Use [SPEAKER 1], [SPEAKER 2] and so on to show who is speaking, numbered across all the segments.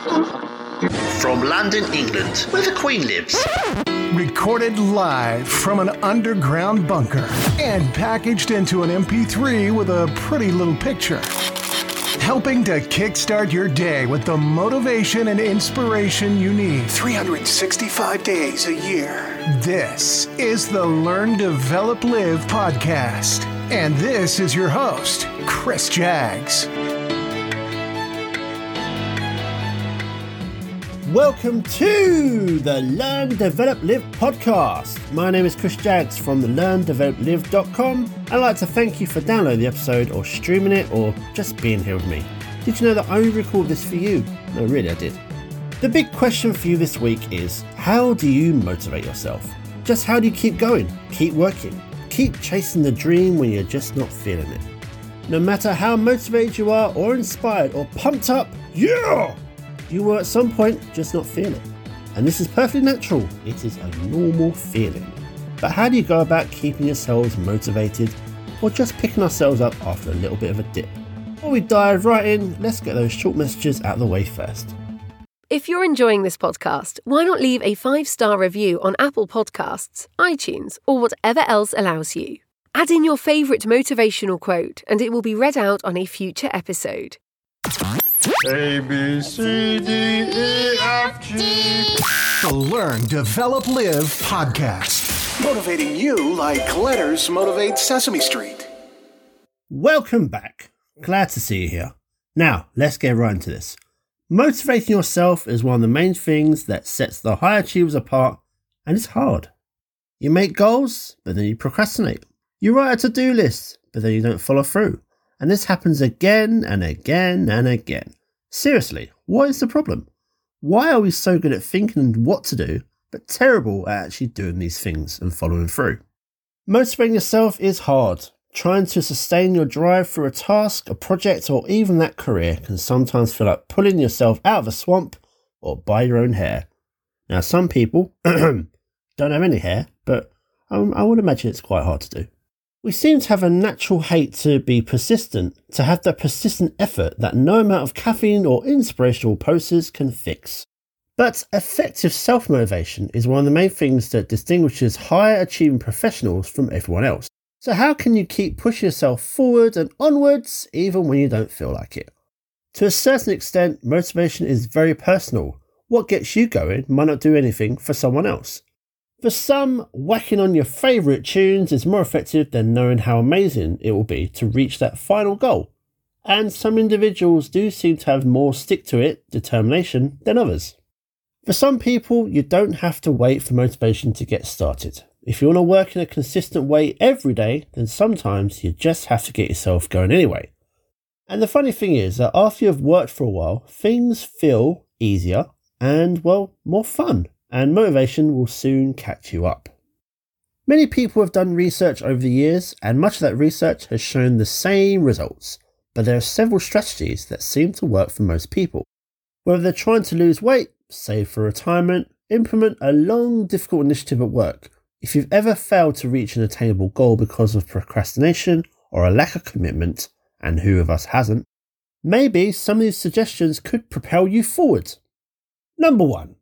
[SPEAKER 1] From London, England, where the Queen lives.
[SPEAKER 2] Recorded live from an underground bunker and packaged into an MP3 with a pretty little picture. Helping to kickstart your day with the motivation and inspiration you need 365 days a year. This is the Learn, Develop, Live podcast. And this is your host, Chris Jags.
[SPEAKER 3] Welcome to the Learn, Develop, Live podcast. My name is Chris Jags from the LearnDevelopLive.com. I'd like to thank you for downloading the episode or streaming it or just being here with me. Did you know that I only record this for you? No, really, I did. The big question for you this week is how do you motivate yourself? Just how do you keep going, keep working, keep chasing the dream when you're just not feeling it? No matter how motivated you are, or inspired, or pumped up, yeah! You will at some point just not feel it. And this is perfectly natural, it is a normal feeling. But how do you go about keeping yourselves motivated or just picking ourselves up after a little bit of a dip? Before we dive right in, let's get those short messages out of the way first.
[SPEAKER 4] If you're enjoying this podcast, why not leave a five star review on Apple Podcasts, iTunes, or whatever else allows you? Add in your favourite motivational quote, and it will be read out on a future episode.
[SPEAKER 5] A B C D E F G.
[SPEAKER 2] The Learn, Develop, Live podcast. Motivating you like letters motivate Sesame Street.
[SPEAKER 3] Welcome back. Glad to see you here. Now, let's get right into this. Motivating yourself is one of the main things that sets the high achievers apart, and it's hard. You make goals, but then you procrastinate. You write a to do list, but then you don't follow through. And this happens again and again and again. Seriously, what is the problem? Why are we so good at thinking what to do, but terrible at actually doing these things and following through? Motivating yourself is hard. Trying to sustain your drive through a task, a project, or even that career can sometimes feel like pulling yourself out of a swamp or by your own hair. Now, some people don't have any hair, but um, I would imagine it's quite hard to do. We seem to have a natural hate to be persistent, to have that persistent effort that no amount of caffeine or inspirational posters can fix. But effective self motivation is one of the main things that distinguishes higher achieving professionals from everyone else. So, how can you keep pushing yourself forward and onwards even when you don't feel like it? To a certain extent, motivation is very personal. What gets you going might not do anything for someone else. For some, whacking on your favourite tunes is more effective than knowing how amazing it will be to reach that final goal. And some individuals do seem to have more stick to it determination than others. For some people, you don't have to wait for motivation to get started. If you want to work in a consistent way every day, then sometimes you just have to get yourself going anyway. And the funny thing is that after you've worked for a while, things feel easier and, well, more fun and motivation will soon catch you up. Many people have done research over the years, and much of that research has shown the same results, but there are several strategies that seem to work for most people. Whether they're trying to lose weight, save for retirement, implement a long, difficult initiative at work, if you've ever failed to reach an attainable goal because of procrastination or a lack of commitment, and who of us hasn't, maybe some of these suggestions could propel you forward. Number one,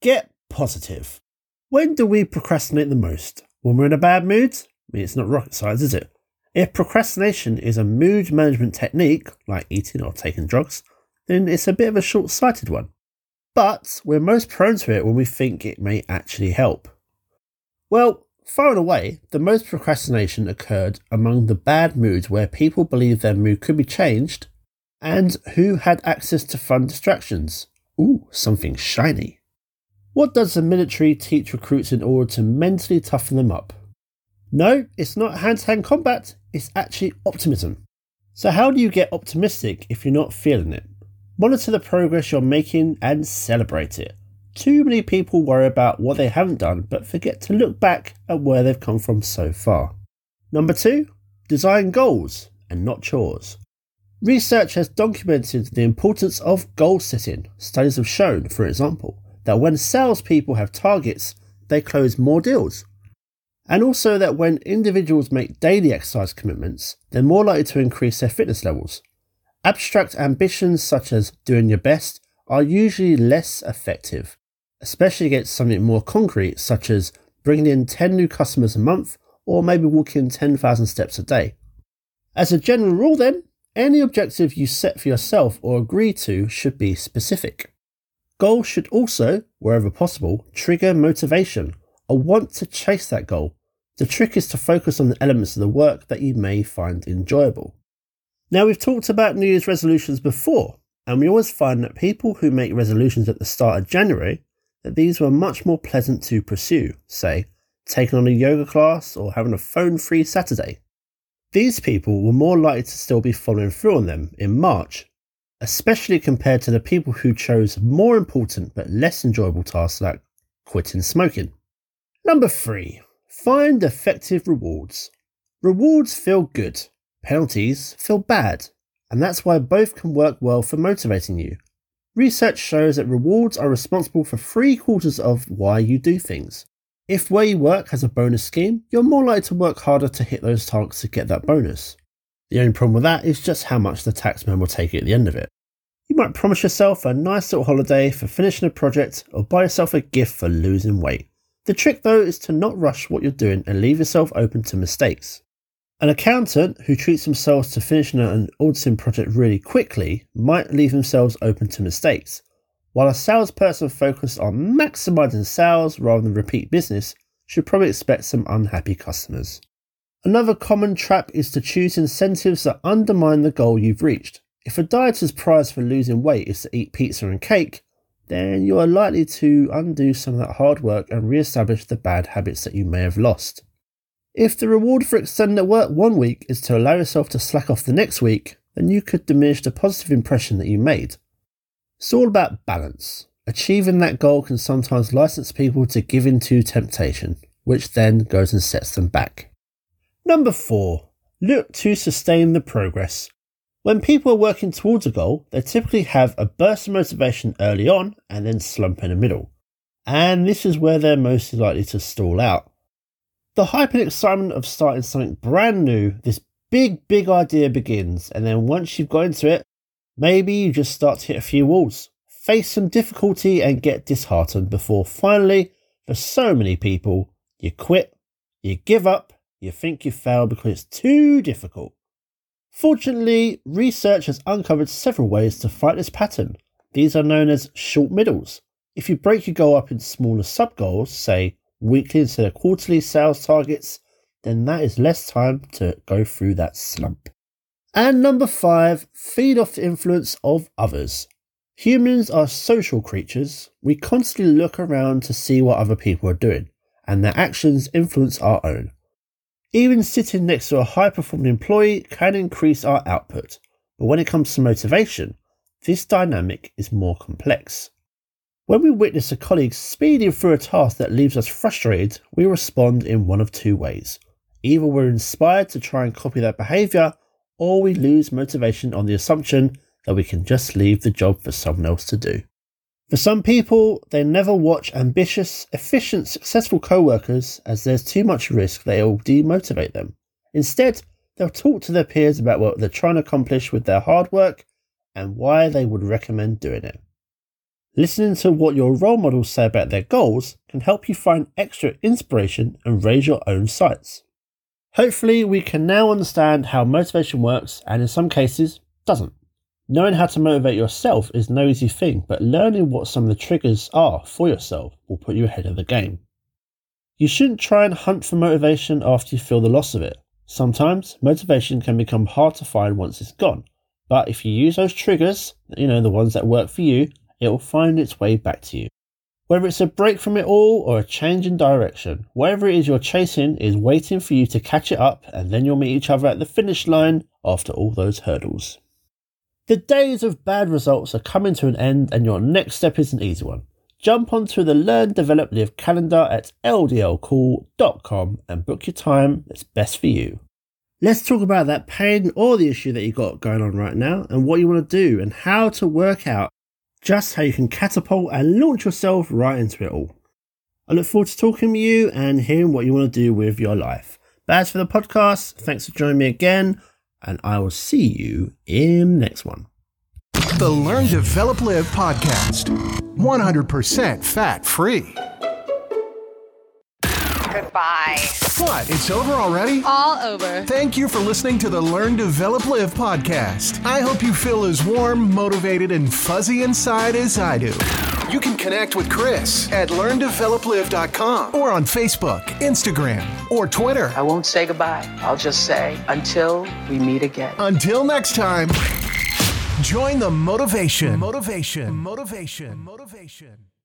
[SPEAKER 3] get positive. When do we procrastinate the most? When we're in a bad mood? I mean, it's not rocket science, is it? If procrastination is a mood management technique, like eating or taking drugs, then it's a bit of a short sighted one. But we're most prone to it when we think it may actually help. Well, far and away, the most procrastination occurred among the bad moods where people believed their mood could be changed and who had access to fun distractions. Ooh, something shiny. What does the military teach recruits in order to mentally toughen them up? No, it's not hand to hand combat, it's actually optimism. So, how do you get optimistic if you're not feeling it? Monitor the progress you're making and celebrate it. Too many people worry about what they haven't done but forget to look back at where they've come from so far. Number two, design goals and not chores. Research has documented the importance of goal setting. Studies have shown, for example, that when salespeople have targets, they close more deals. And also that when individuals make daily exercise commitments, they're more likely to increase their fitness levels. Abstract ambitions such as doing your best are usually less effective, especially against something more concrete, such as bringing in 10 new customers a month or maybe walking 10,000 steps a day. As a general rule, then, any objective you set for yourself or agree to should be specific. Goals should also, wherever possible, trigger motivation, a want to chase that goal. The trick is to focus on the elements of the work that you may find enjoyable. Now, we've talked about New Year's resolutions before, and we always find that people who make resolutions at the start of January, that these were much more pleasant to pursue, say, taking on a yoga class or having a phone free Saturday. These people were more likely to still be following through on them in March, especially compared to the people who chose more important but less enjoyable tasks like quitting smoking. Number three, find effective rewards. Rewards feel good, penalties feel bad, and that's why both can work well for motivating you. Research shows that rewards are responsible for three quarters of why you do things. If where you work has a bonus scheme, you're more likely to work harder to hit those targets to get that bonus. The only problem with that is just how much the taxman will take at the end of it. You might promise yourself a nice little holiday for finishing a project or buy yourself a gift for losing weight. The trick though is to not rush what you're doing and leave yourself open to mistakes. An accountant who treats themselves to finishing an auditing project really quickly might leave themselves open to mistakes, while a salesperson focused on maximizing sales rather than repeat business should probably expect some unhappy customers. Another common trap is to choose incentives that undermine the goal you've reached. If a dieter's prize for losing weight is to eat pizza and cake, then you are likely to undo some of that hard work and re establish the bad habits that you may have lost. If the reward for extending at work one week is to allow yourself to slack off the next week, then you could diminish the positive impression that you made. It's all about balance. Achieving that goal can sometimes license people to give in to temptation, which then goes and sets them back. Number four, look to sustain the progress. When people are working towards a goal, they typically have a burst of motivation early on and then slump in the middle. And this is where they're most likely to stall out. The hype and excitement of starting something brand new, this big, big idea begins, and then once you've got into it, Maybe you just start to hit a few walls, face some difficulty, and get disheartened before finally, for so many people, you quit, you give up, you think you failed because it's too difficult. Fortunately, research has uncovered several ways to fight this pattern. These are known as short middles. If you break your goal up into smaller sub goals, say weekly instead of quarterly sales targets, then that is less time to go through that slump. And number five, feed off the influence of others. Humans are social creatures. We constantly look around to see what other people are doing, and their actions influence our own. Even sitting next to a high performing employee can increase our output, but when it comes to motivation, this dynamic is more complex. When we witness a colleague speeding through a task that leaves us frustrated, we respond in one of two ways. Either we're inspired to try and copy that behaviour, or we lose motivation on the assumption that we can just leave the job for someone else to do. For some people, they never watch ambitious, efficient, successful co workers as there's too much risk they'll demotivate them. Instead, they'll talk to their peers about what they're trying to accomplish with their hard work and why they would recommend doing it. Listening to what your role models say about their goals can help you find extra inspiration and raise your own sights. Hopefully, we can now understand how motivation works and in some cases doesn't. Knowing how to motivate yourself is no easy thing, but learning what some of the triggers are for yourself will put you ahead of the game. You shouldn't try and hunt for motivation after you feel the loss of it. Sometimes motivation can become hard to find once it's gone, but if you use those triggers, you know, the ones that work for you, it will find its way back to you. Whether it's a break from it all or a change in direction, whatever it is you're chasing is waiting for you to catch it up, and then you'll meet each other at the finish line after all those hurdles. The days of bad results are coming to an end, and your next step is an easy one. Jump onto the Learn, Develop, Live calendar at ldlcool.com and book your time that's best for you. Let's talk about that pain or the issue that you've got going on right now and what you want to do and how to work out just how you can catapult and launch yourself right into it all. I look forward to talking with you and hearing what you want to do with your life. But as for the podcast, thanks for joining me again, and I will see you in the next one.
[SPEAKER 2] The Learn, Develop, Live podcast. 100% fat free.
[SPEAKER 6] Goodbye.
[SPEAKER 2] What? It's over already?
[SPEAKER 6] All over.
[SPEAKER 2] Thank you for listening to the Learn, Develop, Live podcast. I hope you feel as warm, motivated, and fuzzy inside as I do. You can connect with Chris at learndeveloplive.com or on Facebook, Instagram, or Twitter.
[SPEAKER 7] I won't say goodbye. I'll just say until we meet again.
[SPEAKER 2] Until next time, join the motivation. Motivation. Motivation. Motivation.